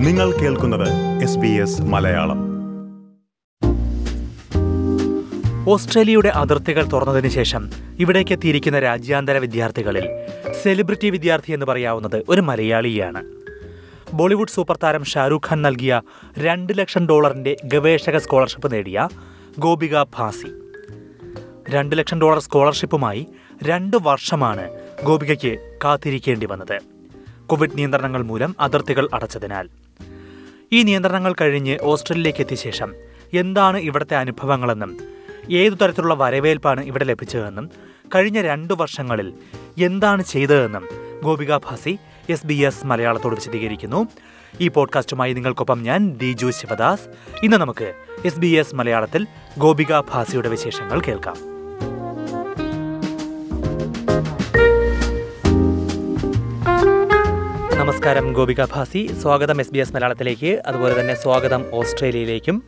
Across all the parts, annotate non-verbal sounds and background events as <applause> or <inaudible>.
നിങ്ങൾ കേൾക്കുന്നത് മലയാളം. ഓസ്ട്രേലിയയുടെ അതിർത്തികൾ തുറന്നതിന് ശേഷം ഇവിടേക്ക് എത്തിയിരിക്കുന്ന രാജ്യാന്തര വിദ്യാർത്ഥികളിൽ സെലിബ്രിറ്റി വിദ്യാർത്ഥി എന്ന് പറയാവുന്നത് ഒരു മലയാളിയാണ്. ബോളിവുഡ് സൂപ്പർ താരം ഷാരൂഖ് ഖാൻ നൽകിയ രണ്ട് ലക്ഷം ഡോളറിന്റെ ഗവേഷക സ്കോളർഷിപ്പ് നേടിയ ഗോപിക ഭാസി. രണ്ട് ലക്ഷം ഡോളർ സ്കോളർഷിപ്പുമായി രണ്ട് വർഷമാണ് ഗോപികയ്ക്ക് കാത്തിരിക്കേണ്ടി വന്നത്. കോവിഡ് നിയന്ത്രണങ്ങൾ മൂലം അതിർത്തികൾ അടച്ചതിനാൽ. ഈ നിയന്ത്രണങ്ങൾ കഴിഞ്ഞ് ഓസ്ട്രേലിയയിലേക്ക് എത്തിയ ശേഷം എന്താണ് ഇവിടുത്തെ അനുഭവങ്ങളെന്നും ഏതു തരത്തിലുള്ള വരവേൽപ്പാണ് ഇവിടെ ലഭിച്ചതെന്നും കഴിഞ്ഞ രണ്ടു വർഷങ്ങളിൽ എന്താണ് ചെയ്തതെന്നും Gopika Bhasi S B S മലയാളത്തോട് വിശദീകരിക്കുന്നു. ഈ പോഡ്കാസ്റ്റുമായി നിങ്ങൾക്കൊപ്പം ഞാൻ ദിജു ശിവദാസ്. ഇന്ന് നമുക്ക് എസ് ബി എസ് മലയാളത്തിൽ ഗോപിക ഭാസിയുടെ വിശേഷങ്ങൾ കേൾക്കാം. നമസ്കാരം. ഗോപിക ഭാസി. സ്വാഗതം എസ് ബി എസ് മലയാളത്തിലേക്ക്. അതുപോലെ തന്നെ സ്വാഗതം ഓസ്ട്രേലിയയിലേക്കും.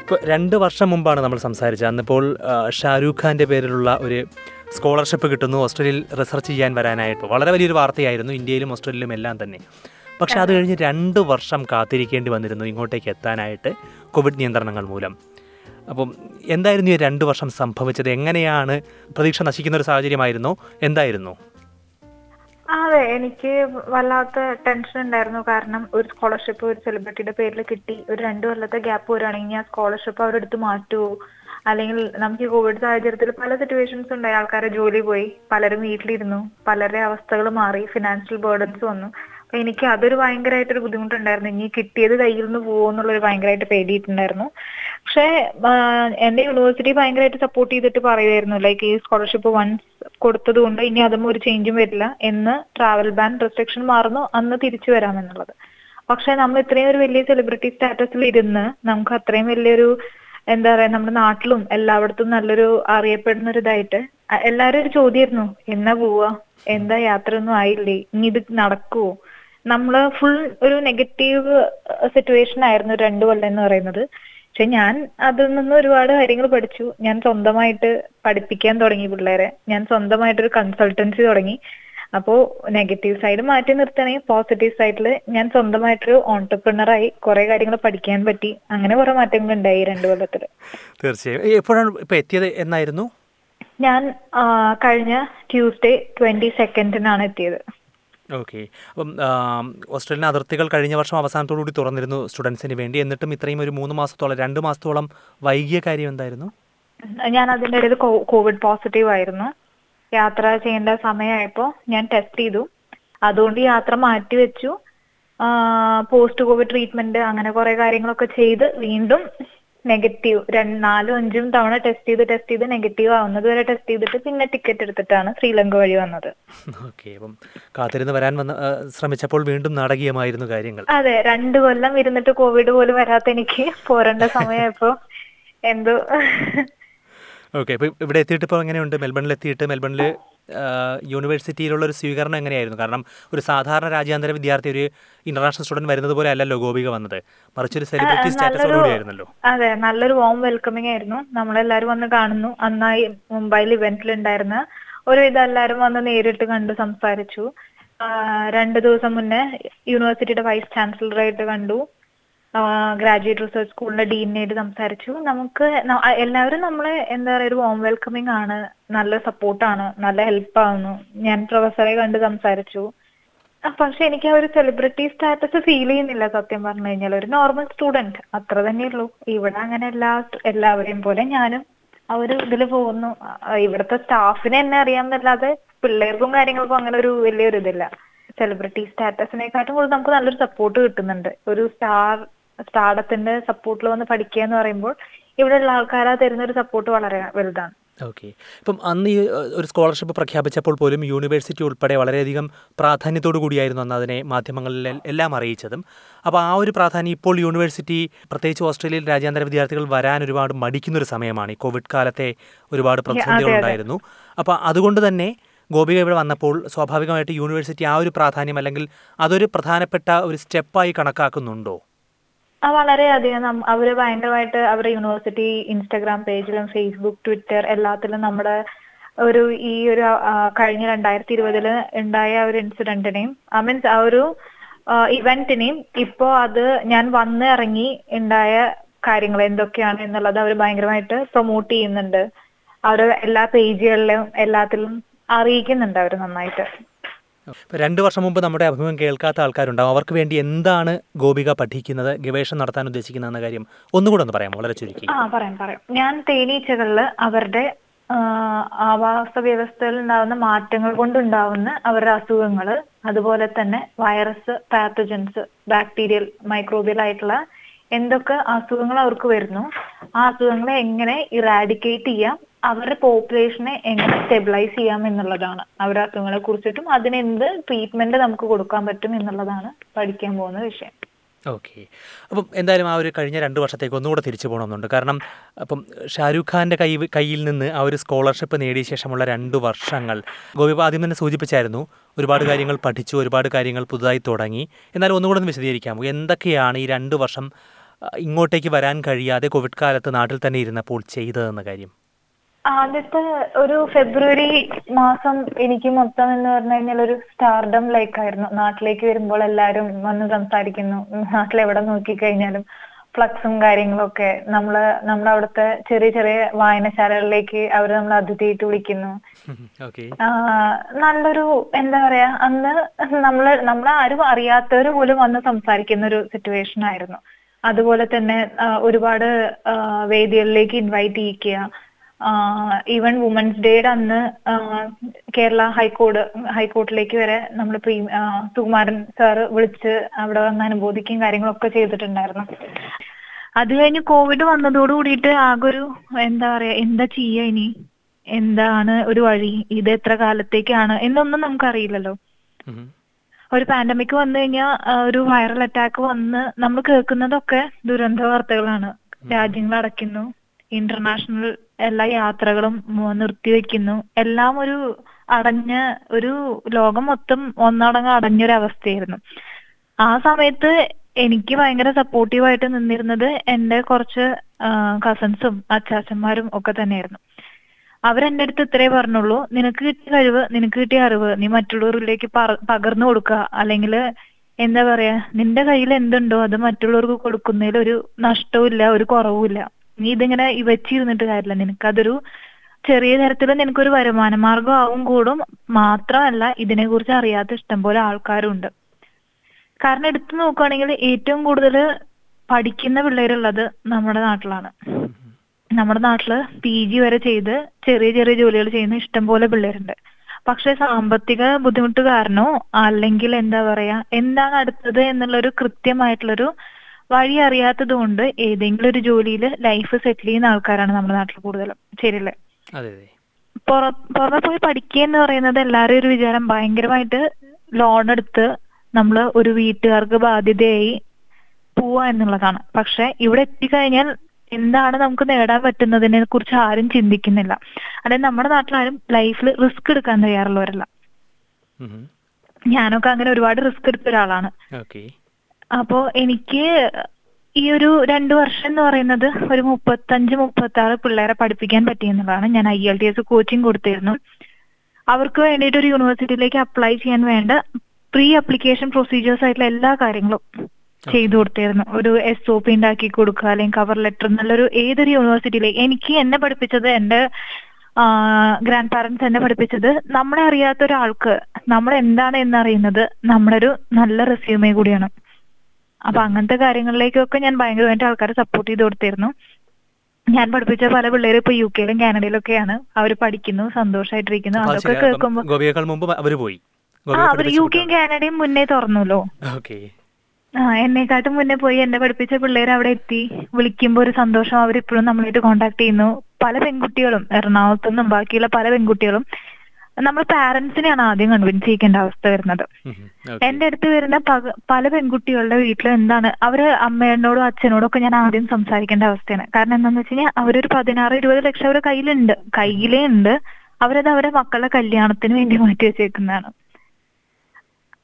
ഇപ്പോൾ രണ്ട് വർഷം മുമ്പാണ് നമ്മൾ സംസാരിച്ചത്. അന്നിപ്പോൾ ഷാരൂഖ് ഖാന്റെ പേരിലുള്ള ഒരു സ്കോളർഷിപ്പ് കിട്ടുന്നു. ഓസ്ട്രേലിയയിൽ റിസർച്ച് ചെയ്യാൻ വരാനായിട്ട് വളരെ വലിയൊരു വാർത്തയായിരുന്നു. ഇന്ത്യയിലും ഓസ്ട്രേലിയയിലും എല്ലാം തന്നെ. പക്ഷേ അത് കഴിഞ്ഞ് രണ്ട് വർഷം കാത്തിരിക്കേണ്ടി വന്നിരുന്നു ഇങ്ങോട്ടേക്ക് എത്താനായിട്ട് കോവിഡ് നിയന്ത്രണങ്ങൾ മൂലം. അപ്പം എന്തായിരുന്നു ഈ രണ്ട് വർഷം സംഭവിച്ചത്? എങ്ങനെയാണ് പ്രതീക്ഷ നശിക്കുന്ന ഒരു സാഹചര്യമായിരുന്നു? എന്തായിരുന്നു? അതെ എനിക്ക് വല്ലാത്ത ടെൻഷൻ ഉണ്ടായിരുന്നു. കാരണം ഒരു സ്കോളർഷിപ്പ് ഒരു സെലിബ്രിറ്റിയുടെ പേരിൽ കിട്ടി. ഒരു രണ്ട് കൊല്ലത്തെ ഗ്യാപ്പ് വരികയാണെങ്കിൽ ആ സ്കോളർഷിപ്പ് അവരെടുത്ത് മാറ്റുമോ അല്ലെങ്കിൽ നമുക്ക് ഈ കോവിഡ് സാഹചര്യത്തിൽ പല സിറ്റുവേഷൻസ് ഉണ്ടായി ആൾക്കാരെ ജോലി പോയി. പലരും വീട്ടിലിരുന്നു. പലരുടെ അവസ്ഥകൾ മാറി. ഫിനാൻഷ്യൽ ബേർഡൻസ് വന്നു. അപ്പൊ എനിക്ക് അതൊരു ഭയങ്കരമായിട്ടൊരു ബുദ്ധിമുട്ടുണ്ടായിരുന്നു. ഇനി കിട്ടിയത് കയ്യിൽ നിന്ന് പോകുമോ ഭയങ്കരമായിട്ട് പേടിയിട്ടുണ്ടായിരുന്നു. പക്ഷേ എന്റെ യൂണിവേഴ്സിറ്റി ഭയങ്കരമായിട്ട് സപ്പോർട്ട് ചെയ്തിട്ട് പറയുമായിരുന്നു ലൈക്ക് ഈ സ്കോളർഷിപ്പ് വൺസ് കൊടുത്തത് കൊണ്ട് ഇനി അതും ഒരു ചേഞ്ചും വരില്ല എന്ന് ട്രാവൽ ബാൻ റെസ്ട്രിക്ഷൻ മാറുന്നു അന്ന് തിരിച്ചു വരാമെന്നുള്ളത് പക്ഷെ നമ്മൾ ഇത്രയും ഒരു വലിയ സെലിബ്രിറ്റി സ്റ്റാറ്റസിൽ ഇരുന്ന് നമുക്ക് അത്രയും വലിയൊരു എന്താ പറയാ നമ്മുടെ നാട്ടിലും എല്ലായിടത്തും നല്ലൊരു അറിയപ്പെടുന്ന ഒരു ഇതായിട്ട് എല്ലാരും ഒരു ചോദ്യമായിരുന്നു എന്നാ പോവാ? എന്താ യാത്ര ഒന്നും ആയില്ലേ? ഇനി ഇത് നടക്കുവോ? നമ്മൾ ഫുൾ ഒരു നെഗറ്റീവ് സിറ്റുവേഷൻ ആയിരുന്നു രണ്ടു കൊല്ലം എന്ന് പറയുന്നത്. പക്ഷെ ഞാൻ അതിൽ നിന്ന് ഒരുപാട് കാര്യങ്ങൾ പഠിച്ചു. ഞാൻ സ്വന്തമായിട്ട് പഠിപ്പിക്കാൻ തുടങ്ങി പിള്ളേരെ. ഞാൻ സ്വന്തമായിട്ടൊരു കൺസൾട്ടൻസി തുടങ്ങി. അപ്പോ നെഗറ്റീവ് സൈഡ് മാറ്റി നിർത്തണേ പോസിറ്റീവ് സൈഡിൽ ഞാൻ സ്വന്തമായിട്ടൊരു ഓൺടർപ്രണറായി കുറെ കാര്യങ്ങൾ പഠിക്കാൻ പറ്റി. അങ്ങനെ കുറെ മാറ്റങ്ങൾ ഉണ്ടായി രണ്ട് കൊല്ലത്തിൽ തീർച്ചയായും. ഏ, എപ്പോഴാണ് ഇപ്പോൾ എത്തിയത്? എന്നായിരുന്നു? ഞാൻ കഴിഞ്ഞ ട്യൂസ്ഡേ ട്വന്റി സെക്കൻഡിനാണ് എത്തിയത്. ഓക്കെ. അപ്പം ഓസ്ട്രേലിയൻ അതിർത്തികൾ കഴിഞ്ഞ വർഷം അവസാനത്തോടു കൂടി തുറന്നിരുന്നു സ്റ്റുഡൻസിന് വേണ്ടി. എന്നിട്ടും ഇത്രയും ഒരു മൂന്ന് മാസത്തോളം രണ്ട് മാസത്തോളം വൈകിയ കാര്യം എന്തായിരുന്നു? ഞാൻ അതിന്റെ ഇടയിൽ കോവിഡ് പോസിറ്റീവ് ആയിരുന്നു. യാത്ര ചെയ്യേണ്ട സമയമായപ്പോ ഞാൻ ടെസ്റ്റ് ചെയ്തു. അതുകൊണ്ട് യാത്ര മാറ്റി വെച്ചു. പോസ്റ്റ് കോവിഡ് ട്രീറ്റ്മെന്റ് അങ്ങനെ കുറെ കാര്യങ്ങളൊക്കെ ചെയ്ത് വീണ്ടും നെഗറ്റീവ് രണ്ട് നാലും അഞ്ചും തവണ ടെസ്റ്റ് ചെയ്ത് ടെസ്റ്റ് ചെയ്ത് നെഗറ്റീവ് ആവുന്നത് വരെ ടെസ്റ്റ് ചെയ്തിട്ട് പിന്നെ ടിക്കറ്റ് എടുത്തിട്ടാണ് ശ്രീലങ്ക വഴി വന്നത്. ഓക്കെ അപ്പം കാത്തിരുന്ന് വരാൻ വന്ന ശ്രമിച്ചപ്പോൾ വീണ്ടും നാടകീയമായിരുന്നു കാര്യങ്ങൾ. അതെ രണ്ടു കൊല്ലം ഇരുന്നിട്ട് കോവിഡ് പോലും വരാത്ത എനിക്ക് പോരേണ്ട സമയമായപ്പോ എന്തോ. ഓക്കെ ഇവിടെ എത്തിയിട്ട് ഇപ്പോൾ എങ്ങനെയുണ്ട്? മെൽബണിൽ എത്തിയിട്ട് മെൽബണിൽ യൂണിവേഴ്സിറ്റിയിലുള്ള ഒരു സ്വീകരണം എങ്ങനെയായിരുന്നു? കാരണം ഒരു സാധാരണ രാജ്യാന്തര വിദ്യാർത്ഥി ഒരു ഇന്റർനാഷണൽ സ്റ്റുഡന്റ് വരുന്നത് പോലെ അല്ലല്ലോ ഗോപിക വന്നത്. മറിച്ച് ഒരു സെലിബ്രിറ്റി സ്റ്റാറ്റസ് കൂടിയായിരുന്നല്ലോ. അതെ നല്ലൊരു വോം വെൽക്കമിങ് ആയിരുന്നു. നമ്മളെല്ലാരും വന്ന് കാണുന്നു. അന്നായി മുംബൈയിൽ ഇവന്റിൽ ഉണ്ടായിരുന്ന ഒരുവിധം എല്ലാരും വന്ന് നേരിട്ട് കണ്ടു സംസാരിച്ചു. രണ്ട് ദിവസം മുന്നേ യൂണിവേഴ്സിറ്റിയുടെ വൈസ് ചാൻസലറായിട്ട് കണ്ടു. ഗ്രാജുവേറ്റ് റിസർച്ച് സ്കൂളിന്റെ ഡീനായിട്ട് സംസാരിച്ചു. നമുക്ക് എല്ലാവരും നമ്മളെ എന്താ പറയാ ഒരു വോം വെൽക്കമിങ് ആണ്. നല്ല സപ്പോർട്ടാണ് നല്ല ഹെൽപ്പ് ആവുന്നു. ഞാൻ പ്രൊഫസറെ കണ്ട് സംസാരിച്ചു. പക്ഷെ എനിക്ക് ആ ഒരു സെലിബ്രിറ്റി സ്റ്റാറ്റസ് ഫീൽ ചെയ്യുന്നില്ല സത്യം പറഞ്ഞു കഴിഞ്ഞാൽ. ഒരു നോർമൽ സ്റ്റുഡന്റ് അത്ര തന്നെയുള്ളൂ. ഇവിടെ അങ്ങനെ എല്ലാ എല്ലാവരെയും പോലെ ഞാനും ആ ഒരു ഇതിൽ പോകുന്നു. ഇവിടുത്തെ സ്റ്റാഫിനെ എന്നെ അറിയാമെന്നല്ലാതെ പിള്ളേർക്കും കാര്യങ്ങൾക്കും അങ്ങനെ ഒരു വലിയൊരു ഇതില്ല സെലിബ്രിറ്റി സ്റ്റാറ്റസിനെക്കാട്ടും കൂടുതൽ നമുക്ക് നല്ലൊരു സപ്പോർട്ട് കിട്ടുന്നുണ്ട്. ഒരു സ്റ്റാർ സ്റ്റാർഡത്തിന്റെ സപ്പോർട്ടിൽ വന്ന് പഠിക്കുക എന്ന് പറയുമ്പോൾ ഇവിടെയുള്ള ആൾക്കാരാ തരുന്ന ഒരു സപ്പോർട്ട് വളരെ വലുതാണ്. ഓക്കെ. ഇപ്പം അന്ന് ഈ ഒരു സ്കോളർഷിപ്പ് പ്രഖ്യാപിച്ചപ്പോൾ പോലും യൂണിവേഴ്സിറ്റി ഉൾപ്പെടെ വളരെയധികം പ്രാധാന്യത്തോടു കൂടിയായിരുന്നു അന്ന് അതിനെ മാധ്യമങ്ങളിൽ എല്ലാം അറിയിച്ചതും. അപ്പോൾ ആ ഒരു പ്രാധാന്യം ഇപ്പോൾ യൂണിവേഴ്സിറ്റി പ്രത്യേകിച്ച് ഓസ്ട്രേലിയയിൽ രാജ്യാന്തര വിദ്യാർത്ഥികൾ വരാൻ ഒരുപാട് മടിക്കുന്ന ഒരു സമയമാണ്. ഈ കോവിഡ് കാലത്തെ ഒരുപാട് പ്രതിസന്ധികൾ ഉണ്ടായിരുന്നു. അപ്പോൾ അതുകൊണ്ട് തന്നെ ഗോപിക ഇവിടെ വന്നപ്പോൾ സ്വാഭാവികമായിട്ട് യൂണിവേഴ്സിറ്റി ആ ഒരു പ്രാധാന്യം അല്ലെങ്കിൽ അതൊരു പ്രധാനപ്പെട്ട ഒരു സ്റ്റെപ്പായി കണക്കാക്കുന്നുണ്ടോ? വളരെയധികം അവർ ഭയങ്കരമായിട്ട് അവരുടെ യൂണിവേഴ്സിറ്റി ഇൻസ്റ്റാഗ്രാം പേജിലും ഫേസ്ബുക്ക് ട്വിറ്റർ എല്ലാത്തിലും നമ്മുടെ ഒരു ഈ ഒരു കഴിഞ്ഞ രണ്ടായിരത്തി ഇരുപതിൽ ഉണ്ടായ ഒരു ഇൻസിഡന്റിനെയും ഐ മീൻസ് ആ ഒരു ഇവന്റിനെയും ഇപ്പോ അത് ഞാൻ വന്ന് ഇറങ്ങി ഉണ്ടായ കാര്യങ്ങൾ എന്തൊക്കെയാണ് എന്നുള്ളത് അവർ ഭയങ്കരമായിട്ട് പ്രൊമോട്ട് ചെയ്യുന്നുണ്ട്. അവർ എല്ലാ പേജുകളിലും എല്ലാത്തിലും അറിയിക്കുന്നുണ്ട് അവർ നന്നായിട്ട്. ഇപ്പൊ രണ്ട് വർഷം മുമ്പ് നമ്മുടെ അഭിമുഖം കേൾക്കാത്ത ആൾക്കാരുണ്ടാവും. അവർക്ക് വേണ്ടി എന്താണ് ഗോപിക പഠിക്കുന്നത് ഗവേഷണം നടത്താൻ ഉദ്ദേശിക്കുന്ന എന്ന കാര്യം ഒന്നുകൂടെ ഒന്ന് പറയാം വളരെ ചുരുക്കി. ആ പറയാം പറയാം. ഞാൻ തേനീച്ചകളിൽ അവരുടെ ആവാസ വ്യവസ്ഥയിൽ ഉണ്ടാകുന്ന മാറ്റങ്ങൾ കൊണ്ടുണ്ടാവുന്ന അവരുടെ അസുഖങ്ങൾ അതുപോലെ തന്നെ വൈറസ് പാത്തജൻസ് ബാക്ടീരിയൽ മൈക്രോബിയൽ ആയിട്ടുള്ള എന്തൊക്കെ അസുഖങ്ങൾ അവർക്ക് വരുന്നു ആ അസുഖങ്ങളെ എങ്ങനെ ഇറാഡിക്കേറ്റ് ചെയ്യാം അവരുടെ പോപ്പുലേഷനെ എങ്ങനെ സ്റ്റെബിലൈസ് ചെയ്യാം എന്നുള്ളതാണ്. അവരുടെ അസുഖങ്ങളെ കുറിച്ചിട്ടും അതിനെന്ത് ട്രീറ്റ്മെന്റ് നമുക്ക് കൊടുക്കാൻ പറ്റും എന്നുള്ളതാണ് പഠിക്കാൻ പോകുന്ന വിഷയം. ഓക്കെ അപ്പം എന്തായാലും ആ ഒരു കഴിഞ്ഞ രണ്ട് വർഷത്തേക്ക് ഒന്നുകൂടെ തിരിച്ചു പോകണമെന്നുണ്ട്. കാരണം അപ്പം ഷാരൂഖ് ഖാന്റെ കൈ കയ്യിൽ നിന്ന് ആ ഒരു സ്കോളർഷിപ്പ് നേടിയ ശേഷമുള്ള രണ്ട് വർഷങ്ങൾ ഗോപി ആദ്യം തന്നെ സൂചിപ്പിച്ചായിരുന്നു. ഒരുപാട് കാര്യങ്ങൾ പഠിച്ചു ഒരുപാട് കാര്യങ്ങൾ പുതുതായി തുടങ്ങി. എന്നാലും ഒന്നുകൂടെ ഒന്ന് വിശദീകരിക്കാം എന്തൊക്കെയാണ് ഈ രണ്ട് വർഷം ഇങ്ങോട്ടേക്ക് വരാൻ കഴിയാതെ കോവിഡ് കാലത്ത് നാട്ടിൽ തന്നെ ഇരുന്നപ്പോൾ ചെയ്തതെന്ന കാര്യം? ആദ്യത്തെ ഒരു ഫെബ്രുവരി മാസം എനിക്ക് മൊത്തം എന്ന് പറഞ്ഞു കഴിഞ്ഞാൽ ഒരു സ്റ്റാർഡം ലൈക്ക് ആയിരുന്നു. നാട്ടിലേക്ക് വരുമ്പോൾ എല്ലാവരും വന്ന് സംസാരിക്കുന്നു. നാട്ടിൽ എവിടെ നോക്കിക്കഴിഞ്ഞാലും ഫ്ലക്സും കാര്യങ്ങളൊക്കെ നമ്മൾ നമ്മുടെ അവിടുത്തെ ചെറിയ ചെറിയ വായനശാലകളിലേക്ക് അവർ നമ്മൾ അതിഥിയായിട്ട് വിളിക്കുന്നു. നല്ലൊരു എന്താ പറയാ അന്ന് നമ്മൾ നമ്മളെ ആരും അറിയാത്തവര് പോലും വന്ന് സംസാരിക്കുന്ന ഒരു സിറ്റുവേഷൻ ആയിരുന്നു. അതുപോലെ തന്നെ ഒരുപാട് വേദികളിലേക്ക് ഇൻവൈറ്റ് ചെയ്യിക്കുക ഈവൻ വുമൻസ് ഡേയുടെ അന്ന് കേരള ഹൈക്കോട് ഹൈക്കോർട്ടിലേക്ക് വരെ നമ്മൾ പ്രീ സുകുമാരൻ സാറ് വിളിച്ച് അവിടെ വന്ന് അനുബോധിക്കുകയും കാര്യങ്ങളൊക്കെ ചെയ്തിട്ടുണ്ടായിരുന്നു. അത് കഴിഞ്ഞ് കോവിഡ് വന്നതോട് കൂടിയിട്ട് ആകെ ഒരു എന്താ പറയാ എന്താ ചെയ്യാ ഇനി? എന്താണ് ഒരു വഴി? ഇത് എത്ര കാലത്തേക്കാണ്? എന്നൊന്നും നമുക്കറിയില്ലല്ലോ. ഒരു പാൻഡമിക് വന്നു കഴിഞ്ഞാൽ ഒരു വൈറൽ അറ്റാക്ക് വന്ന് നമ്മൾ കേൾക്കുന്നതൊക്കെ ദുരന്ത വാർത്തകളാണ്. രാജ്യങ്ങൾ അടയ്ക്കുന്നു ഇന്റർനാഷണൽ എല്ലാ യാത്രകളും നിർത്തി നിർത്തിവെക്കുന്നു. എല്ലാം ഒരു അടഞ്ഞ ഒരു ലോകം മൊത്തം ഒന്നടങ്കം അടഞ്ഞൊരു അവസ്ഥയായിരുന്നു ആ സമയത്ത് എനിക്ക് ഭയങ്കര സപ്പോർട്ടീവായിട്ട് നിന്നിരുന്നത് എന്റെ കുറച്ച് കസിൻസും അച്ചാച്ചന്മാരും ഒക്കെ തന്നെയായിരുന്നു. അവരെന്റെ അടുത്ത് ഇത്രേ പറഞ്ഞുള്ളൂ. നിനക്ക് കിട്ടിയ കഴിവ് നിനക്ക് കിട്ടിയ അറിവ് നീ മറ്റുള്ളവരിലേക്ക് പകർന്നു കൊടുക്കുക. അല്ലെങ്കിൽ എന്താ പറയാ നിന്റെ കയ്യിൽ എന്തുണ്ടോ അത് മറ്റുള്ളവർക്ക് കൊടുക്കുന്നതിൽ ഒരു നഷ്ടവും ഇല്ല ഒരു കുറവുമില്ല. നീ ഇതിങ്ങനെ വെച്ചിരുന്നിട്ട് കാര്യമില്ല നിനക്കതൊരു ചെറിയ തരത്തിൽ നിനക്കൊരു വരുമാന മാർഗം ആവും കൂടും. മാത്രമല്ല ഇതിനെ കുറിച്ച് അറിയാത്ത ഇഷ്ടംപോലെ ആൾക്കാരുണ്ട്. കാരണം എടുത്തു നോക്കുകയാണെങ്കിൽ ഏറ്റവും കൂടുതൽ പഠിക്കുന്ന പിള്ളേരുള്ളത് നമ്മുടെ നാട്ടിലാണ്. നമ്മുടെ നാട്ടിൽ പി ജി വരെ ചെയ്ത് ചെറിയ ചെറിയ ജോലികൾ ചെയ്യുന്ന ഇഷ്ടംപോലെ പിള്ളേരുണ്ട്. പക്ഷെ സാമ്പത്തിക ബുദ്ധിമുട്ട് കാരണോ അല്ലെങ്കിൽ എന്താ പറയാ എന്താണ് അടുത്തത് എന്നുള്ളൊരു കൃത്യമായിട്ടുള്ളൊരു വഴി അറിയാത്തത് കൊണ്ട് ഏതെങ്കിലും ഒരു ജോലിയിൽ ലൈഫ് സെറ്റിൽ ചെയ്യുന്ന ആൾക്കാരാണ് നമ്മുടെ നാട്ടിൽ കൂടുതലും. ശരിയല്ലേ? പുറമെ പോയി പഠിക്കുക എന്ന് പറയുന്നത് എല്ലാവരും ഒരു വിചാരം ഭയങ്കരമായിട്ട് ലോൺ എടുത്ത് നമ്മൾ ഒരു വീട്ടുകാർക്ക് ബാധ്യതയായി പോവാ എന്നുള്ളതാണ്. പക്ഷെ ഇവിടെ എത്തിക്കഴിഞ്ഞാൽ എന്താണ് നമുക്ക് നേടാൻ പറ്റുന്നതിനെ കുറിച്ച് ആരും ചിന്തിക്കുന്നില്ല. അതായത് നമ്മുടെ നാട്ടിലാരും ലൈഫിൽ റിസ്ക് എടുക്കാൻ തയ്യാറുള്ളവരല്ല. ഞാനൊക്കെ അങ്ങനെ ഒരുപാട് റിസ്ക് എടുത്ത ഒരാളാണ്. ഓക്കെ. അപ്പോ എനിക്ക് ഈ ഒരു രണ്ട് വർഷം എന്ന് പറയുന്നത് ഒരു മുപ്പത്തഞ്ച് മുപ്പത്തി ആറ് പിള്ളേരെ പഠിപ്പിക്കാൻ പറ്റിയെന്നുള്ളതാണ് ഞാൻ I L T S coaching കൊടുത്തിരുന്നു. അവർക്ക് വേണ്ടിയിട്ട് ഒരു യൂണിവേഴ്സിറ്റിയിലേക്ക് അപ്ലൈ ചെയ്യാൻ വേണ്ട പ്രീ അപ്ലിക്കേഷൻ പ്രൊസീജിയേഴ്സ് ആയിട്ടുള്ള എല്ലാ കാര്യങ്ങളും ചെയ്തു കൊടുത്തിരുന്നു. ഒരു എസ് ഒ പി ഉണ്ടാക്കി കൊടുക്കുക അല്ലെങ്കിൽ കവർ ലെറ്റർ എന്നുള്ളൊരു ഏതൊരു യൂണിവേഴ്സിറ്റിയിലേക്ക് എനിക്ക് എന്നെ പഠിപ്പിച്ചത് എന്റെ ഗ്രാൻഡ് പാരന്റ്സ് എന്നെ പഠിപ്പിച്ചത് നമ്മളെ അറിയാത്ത ഒരാൾക്ക് നമ്മൾ എന്താണ് എന്നറിയുന്നത് നമ്മുടെ ഒരു നല്ല റെസ്യൂമേ കൂടിയാണ്. അപ്പൊ അങ്ങനത്തെ കാര്യങ്ങളിലേക്കൊക്കെ ഞാൻ ഭയങ്കരമായിട്ട് ആൾക്കാരെ സപ്പോർട്ട് ചെയ്ത് കൊടുത്തിരുന്നു. ഞാൻ പഠിപ്പിച്ച പല പിള്ളേരും ഇപ്പൊ യു കെയിലും കാനഡയിലും ഒക്കെയാണ് അവർ പഠിക്കുന്നു സന്തോഷമായിട്ടിരിക്കുന്നു അതൊക്കെ കേൾക്കുമ്പോ ഗോപിയേക്കാൾ മുമ്പ് അവർ പോയി. ആ അവർ യു കെയും കാനഡയും മുന്നേ തുറന്നല്ലോ. ആ എന്നെക്കാട്ടും മുന്നേ പോയി എന്നെ പഠിപ്പിച്ച പിള്ളേർ അവിടെ എത്തി. വിളിക്കുമ്പോ ഒരു സന്തോഷം അവരിപ്പോഴും നമ്മളായിട്ട് കോണ്ടാക്ട് ചെയ്യുന്നു. പല പെൺകുട്ടികളും എറണാകുളത്തു നിന്നും ബാക്കിയുള്ള പല പെൺകുട്ടികളും നമ്മൾ പാരന്റ്സിനെയാണ് ആദ്യം കൺവിൻസ് ചെയ്യിക്കേണ്ട അവസ്ഥ വരുന്നത്. എന്റെ അടുത്ത് വരുന്ന പല പെൺകുട്ടികളുടെ വീട്ടിൽ എന്താണ് അവർ അമ്മയോടും അച്ഛനോടും ഒക്കെ ഞാൻ ആദ്യം സംസാരിക്കേണ്ട അവസ്ഥയാണ്. കാരണം എന്താന്ന് വെച്ച് കഴിഞ്ഞാൽ അവരൊരു പതിനാറ് ഇരുപത് ലക്ഷം അവരുടെ കയ്യിലുണ്ട്. കയ്യിലേ ഉണ്ട്. അവരത് അവരുടെ മക്കളുടെ കല്യാണത്തിന് വേണ്ടി മാറ്റി വെച്ചേക്കുന്നതാണ്.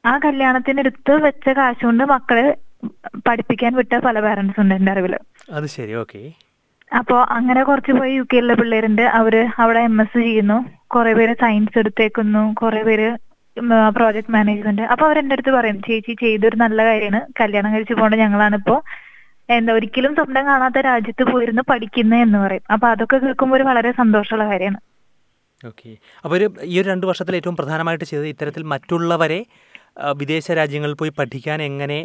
ആ കല്യാണത്തിന് എടുത്ത് വെച്ച കാശുകൊണ്ട് മക്കളെ പഠിപ്പിക്കാൻ വിട്ട പല പാരന്റ്സ് ഉണ്ട് എന്റെ അറിവിൽ. അത് ശരി ഓക്കെ അപ്പോ അങ്ങനെ കുറച്ച് പോയി യു കെയിലുള്ള പിള്ളേരുണ്ട്. അവർ അവിടെ എം എസ് ചെയ്യുന്നു. കുറെ പേര് സയൻസ് എടുത്തേക്കുന്നു. കുറെ പേര് പ്രോജക്ട് മാനേജ്മെന്റ് അപ്പൊ അവർ എന്റെ അടുത്ത് പറയും ചേച്ചി ചെയ്തൊരു നല്ല കാര്യമാണ്. കല്യാണം കഴിച്ചു പോകേണ്ട ഞങ്ങളാണിപ്പോ എന്താ ഒരിക്കലും സ്വപ്നം കാണാത്ത രാജ്യത്ത് പോയിരുന്ന് പഠിക്കുന്നത് എന്ന് പറയും. അപ്പൊ അതൊക്കെ കേൾക്കുമ്പോൾ ഒരു വളരെ സന്തോഷമുള്ള കാര്യമാണ്. ഓക്കെ. അപ്പോൾ ഈ ഒരു രണ്ട് വർഷത്തിൽ ഏറ്റവും പ്രധാനമായിട്ട് ചെയ്തത് ഇത്തരത്തിൽ മറ്റുള്ളവരെ വിദേശ രാജ്യങ്ങളിൽ പോയി പഠിക്കാൻ എങ്ങനെ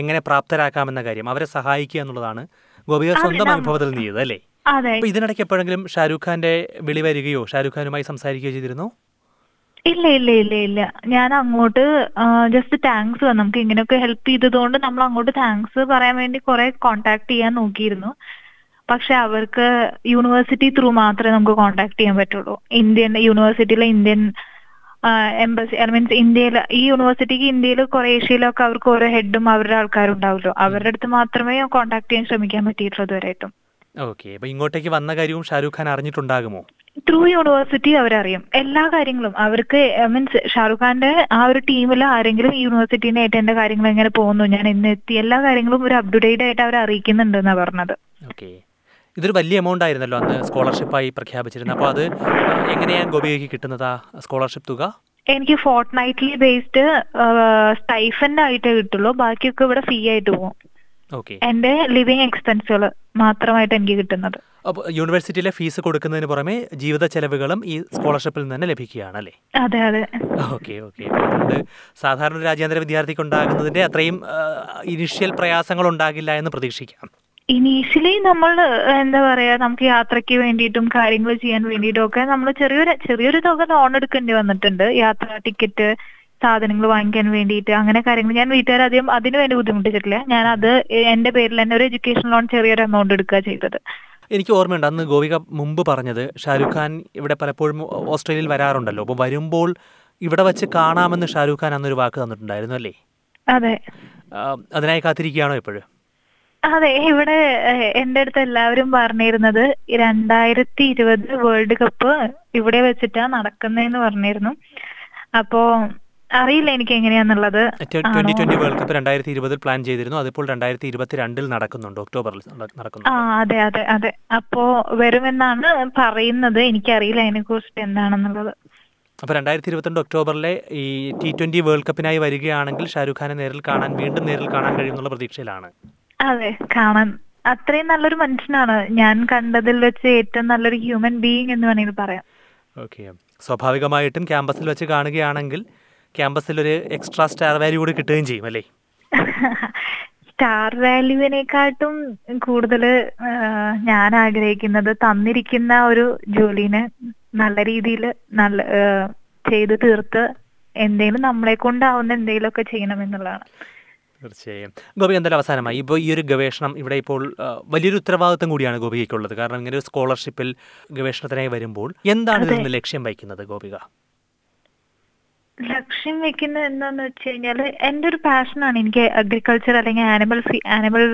എങ്ങനെ പ്രാപ്തരാക്കാമെന്ന കാര്യം അവരെ സഹായിക്കുക എന്നുള്ളതാണ്. ഗോപിക സ്വന്തം അനുഭവത്തിൽ നിന്ന് ചെയ്തത് അല്ലേ? അപ്പൊ ഇതിനിടയ്ക്ക് എപ്പോഴെങ്കിലും ഷാരൂഖ് ഖാന്റെ വിളി വരികയോ ഷാരൂഖ് ഖാനുമായി സംസാരിക്കുകയോ ചെയ്തിരുന്നു? ഇല്ല ഇല്ല ഇല്ല ഇല്ല. ഞാൻ അങ്ങോട്ട് ജസ്റ്റ് താങ്ക്സ് നമുക്ക് ഇങ്ങനെയൊക്കെ ഹെൽപ്പ് ചെയ്തതുകൊണ്ട് നമ്മൾ അങ്ങോട്ട് താങ്ക്സ് പറയാൻ വേണ്ടി കുറെ കോണ്ടാക്ട് ചെയ്യാൻ നോക്കിയിരുന്നു. പക്ഷെ അവർക്ക് യൂണിവേഴ്സിറ്റി ത്രൂ മാത്രമേ നമുക്ക് കോണ്ടാക്ട് ചെയ്യാൻ പറ്റുള്ളൂ. ഇന്ത്യൻ യൂണിവേഴ്സിറ്റിയിലെ ഇന്ത്യൻ എംബസി ഐ മീൻസ് ഇന്ത്യയിൽ ഈ യൂണിവേഴ്സിറ്റിക്ക് ഇന്ത്യയിൽ കൊറേഷ്യയിലൊക്കെ അവർക്ക് ഓരോ ഹെഡും അവരുടെ ആൾക്കാരും ഉണ്ടാവുമല്ലോ അവരുടെ അടുത്ത് മാത്രമേ കോണ്ടാക്ട് ചെയ്യാൻ ശ്രമിക്കാൻ പറ്റിയിട്ടുള്ളൂ ഇതുവരെയായിട്ടും. ഓക്കെ അപ്പൊ ഇങ്ങോട്ടേക്ക് വന്ന കാര്യവും ഷാരൂഖ് ഖാൻ അറിഞ്ഞിട്ടുണ്ടാകുമോ? ത്രൂ യൂണിവേഴ്സിറ്റി അവരറിയും. എല്ലാ കാര്യങ്ങളും. അവർക്ക് മീൻസ് ഷാറുഖ് ഖാന്റെ ആ ഒരു ടീമിൽ ആരെങ്കിലും യൂണിവേഴ്സിറ്റീനെ ആയിട്ട് എന്റെ കാര്യങ്ങൾ എങ്ങനെ പോകുന്നു ഞാൻ ഇന്ന് എത്തി എല്ലാ കാര്യങ്ങളും ഒരു അപ്ഡേറ്റ് ആയിട്ട് അവർ അറിയിക്കുന്നുണ്ട് എന്നാ പറഞ്ഞത്. ഓക്കെ ഇതൊരു വലിയ എമൗണ്ട് ആയിരുന്നല്ലോ അന്ന് സ്കോളർഷിപ്പായി പ്രഖ്യാപിച്ചിരുന്നത്. അപ്പോൾ അത് എങ്ങനെയാണ് ഗോപികയ്ക്ക് കിട്ടുന്നത് ആ സ്കോളർഷിപ്പ് തുക? എനിക്ക് ഫോർട്ട് നൈറ്റ്ലി ബേസ്ഡ് സ്റ്റൈഫൻഡ് ആയിട്ടേ കിട്ടുള്ളൂ. ബാക്കിയൊക്കെ ഇവിടെ ഫീ ആയിട്ട് പോകും. എന്റെ ലിവിങ് എക്സ്പെൻസുകൾ മാത്രമായിട്ട് എനിക്ക് കിട്ടുന്നത്. അപ്പോൾ യൂണിവേഴ്സിറ്റിയിലെ ഫീസ് കൊടുക്കുന്നതിന് പുറമെ ജീവിത ചെലവുകളും ഈ സ്കോളർഷിപ്പിൽ നിന്ന് തന്നെ ലഭിക്കുകയാണ് അല്ലേ? അതെ അതെ. ഓക്കെ ഓക്കെ അതുകൊണ്ട് സാധാരണ രാജ്യാന്തര വിദ്യാർത്ഥിക്ക് ഉണ്ടാകുന്നതിന്റെ അത്രയും ഇനിഷ്യൽ പ്രയാസങ്ങൾ ഉണ്ടാകില്ല എന്ന് പ്രതീക്ഷിക്കാം. ഇനീഷ്യലി നമ്മൾ എന്താ പറയാ നമുക്ക് യാത്രയ്ക്ക് വേണ്ടിയിട്ടും കാര്യങ്ങൾ ചെയ്യാൻ വേണ്ടിയിട്ടും ഒക്കെ നമ്മൾ ചെറിയൊരു ചെറിയൊരു തുക ലോൺ എടുക്കേണ്ടി വന്നിട്ടുണ്ട്. യാത്ര ടിക്കറ്റ് സാധനങ്ങൾ വാങ്ങിക്കാൻ വേണ്ടിയിട്ട് അങ്ങനെ കാര്യങ്ങൾ. ഞാൻ വീട്ടുകാർ അധികം അതിനു വേണ്ടി ബുദ്ധിമുട്ടിച്ചിട്ടില്ല. ഞാൻ അത് എന്റെ പേരിൽ തന്നെ ഒരു എഡ്യൂക്കേഷൻ ലോൺ ചെറിയൊരു എമൗണ്ട് എടുക്കുക ചെയ്തത്. എനിക്ക് ഓർമ്മയുണ്ട് അന്ന് ഗോവിക മുമ്പ് പറഞ്ഞത് ഷാരൂഖ് ഖാൻ ഇവിടെ പലപ്പോഴും ഓസ്ട്രേലിയയിൽ വരാറുണ്ടല്ലോ. അപ്പോൾ വരുമ്പോൾ ഇവിടെ വെച്ച് കാണാമെന്ന് ഷാരൂഖ് ഖാൻ അന്നൊരു വാക്ക് തന്നിട്ടുണ്ടായിരുന്നു അല്ലേ? അതെ. അതിനായി കാത്തിരിക്കുകയാണോ ഇപ്പോഴും? അതെ ഇവിടെ എന്റെ അടുത്ത് എല്ലാവരും പറഞ്ഞിരുന്നത് രണ്ടായിരത്തി ഇരുപത് വേൾഡ് കപ്പ് ഇവിടെ വെച്ചിട്ടാ നടക്കുന്നതെന്ന് പറഞ്ഞിരുന്നു. അപ്പോ അറിയില്ല എനിക്ക് എങ്ങനെയാന്നുള്ളത്. ട്വന്റി ട്വന്റി വേൾഡ് കപ്പ് രണ്ടായിരത്തി ഇരുപതിൽ പ്ലാൻ ചെയ്തിരുന്നു. അതിപ്പോൾ രണ്ടായിരത്തി ഇരുപത്തി രണ്ടിൽ നടക്കുന്നുണ്ട് ഒക്ടോബറിൽ നടക്കുന്നുണ്ട്. ആ അതെ അതെ അതെ. അപ്പോ വരുമെന്നാണ് പറയുന്നത്. എനിക്കറിയില്ല അതിനെ കുറിച്ചിട്ട് എന്താണെന്നുള്ളത്. അപ്പോൾ രണ്ടായിരത്തി ഇരുപത്തിരണ്ട് ഒക്ടോബറിലെ ഈ ടി ട്വന്റി വേൾഡ് കപ്പിനായി വരികയാണെങ്കിൽ ഷാരൂഖ് ഖാനെ നേരിൽ കാണാൻ വീണ്ടും നേരിൽ കാണാൻ കഴിയുമെന്നുള്ള പ്രതീക്ഷയിലാണ്. അതെ കാണാൻ. അത്രയും നല്ലൊരു മനുഷ്യനാണ്. ഞാൻ കണ്ടതിൽ വെച്ച് ഏറ്റവും നല്ലൊരു ഹ്യൂമൻ ബീയിങ് എന്ന് വേണമെങ്കിൽ പറയാം. ഓക്കെ സ്വാഭാവികമായിട്ടും ക്യാമ്പസിൽ വെച്ച് കാണുകയാണെങ്കിൽ ക്യാമ്പസിൽ ഒരു എക്സ്ട്രാ സ്റ്റാർ വാല്യൂ കൂടി കിട്ടുകയും ചെയ്യും അല്ലേ? <laughs> സ്റ്റാർ വാല്യൂവിനെക്കാട്ടും കൂടുതൽ ഞാൻ ആഗ്രഹിക്കുന്നത് തന്നിരിക്കുന്ന ഒരു ജോലിനെ നല്ല രീതിയിൽ നല്ല ചെയ്തു തീർത്ത് എന്തെങ്കിലും നമ്മളെ കൊണ്ടാവുന്ന എന്തെങ്കിലുമൊക്കെ ചെയ്യണമെന്നുള്ളതാണ് തീർച്ചയായും. ഗോപി എന്തായാലും അവസാനമായി ഇപ്പോൾ ഈ ഒരു ഗവേഷണം ഇവിടെ ഇപ്പോൾ വലിയൊരു ഉത്തരവാദിത്വം കൂടിയാണ് ഗോപികയ്ക്കുള്ളത്. കാരണം ഇങ്ങനെ ഒരു സ്കോളർഷിപ്പിൽ ഗവേഷണത്തിനായി വരുമ്പോൾ എന്താണ് ഇതിൽ നിന്ന് ലക്ഷ്യം വയ്ക്കുന്നത് ഗോപിക? ലക്ഷ്യം വെക്കുന്നത് എന്താന്ന് വെച്ച് കഴിഞ്ഞാൽ എന്റെ ഒരു പാഷനാണ് എനിക്ക് അഗ്രികൾച്ചർ അല്ലെങ്കിൽ ആനിമൽ ആനിമൽ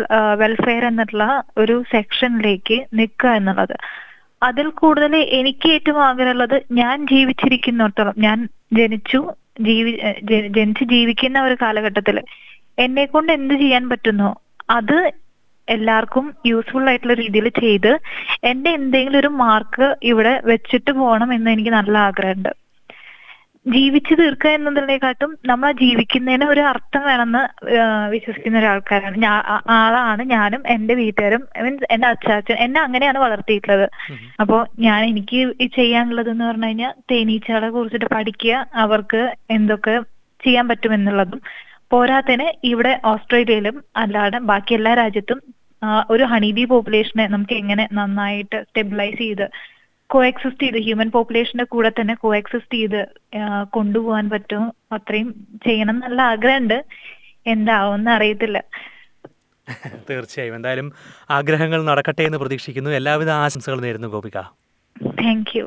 വെൽഫെയർ എന്നുള്ള ഒരു സെക്ഷനിലേക്ക് നിൽക്കുക എന്നുള്ളത്. അതിൽ കൂടുതൽ എനിക്ക് ഏറ്റവും ആഗ്രഹമുള്ളത് ഞാൻ ജീവിച്ചിരിക്കുന്നിടത്തോളം ഞാൻ ജനിച്ചു ജീവി ജനിച്ച് ജീവിക്കുന്ന ഒരു കാലഘട്ടത്തിൽ എന്നെ കൊണ്ട് എന്ത് ചെയ്യാൻ പറ്റുന്നു? അത് എല്ലാവർക്കും യൂസ്ഫുൾ ആയിട്ടുള്ള രീതിയിൽ ചെയ്ത് എന്റെ എന്തെങ്കിലും ഒരു മാർക്ക് ഇവിടെ വെച്ചിട്ട് പോകണം എന്ന് എനിക്ക് നല്ല ആഗ്രഹമുണ്ട്. ജീവിച്ചു തീർക്കുക എന്നതിനെക്കാട്ടും നമ്മൾ ജീവിക്കുന്നതിന് ഒരു അർത്ഥം വേണമെന്ന് വിശ്വസിക്കുന്ന ഒരാൾക്കാരാണ്. ഞാൻ ആളാണ് ഞാനും എന്റെ വീട്ടുകാരും മീൻസ് എന്റെ അച്ചാച്ചൻ എന്നെ അങ്ങനെയാണ് വളർത്തിയിട്ടുള്ളത്. അപ്പോൾ ഞാൻ എനിക്ക് ചെയ്യാനുള്ളത് എന്ന് പറഞ്ഞു കഴിഞ്ഞാൽ തേനീച്ചകളെ കുറിച്ചിട്ട് പഠിക്കുക അവർക്ക് എന്തൊക്കെ ചെയ്യാൻ പറ്റുമെന്നുള്ളതും പോരാത്തതിന് ഇവിടെ ഓസ്ട്രേലിയയിലും അല്ലാതെ ബാക്കി എല്ലാ രാജ്യത്തും ഒരു ഹണി ബി പോപ്പുലേഷനെ നമുക്ക് എങ്ങനെ നന്നായിട്ട് സ്റ്റെബിലൈസ് ചെയ്ത് കോഎക്സിസ്റ്റ് ചെയ്ത് ഹ്യൂമൻ പോപ്പുലേഷന്റെ കൂടെ തന്നെ കോഎക്സിസ്റ്റ് ചെയ്ത് കൊണ്ടുപോകാൻ പറ്റും അത്രയും ചെയ്യണം എന്നുള്ള ആഗ്രഹമുണ്ട്. എന്താവുമെന്ന് അറിയത്തില്ല. <laughs> തീർച്ചയായും. എന്തായാലും ആഗ്രഹങ്ങൾ നടക്കട്ടെ എന്ന് പ്രതീക്ഷിക്കുന്നു. എല്ലാവിധ ആശംസകൾ നേരുന്നു Gopika. Thank you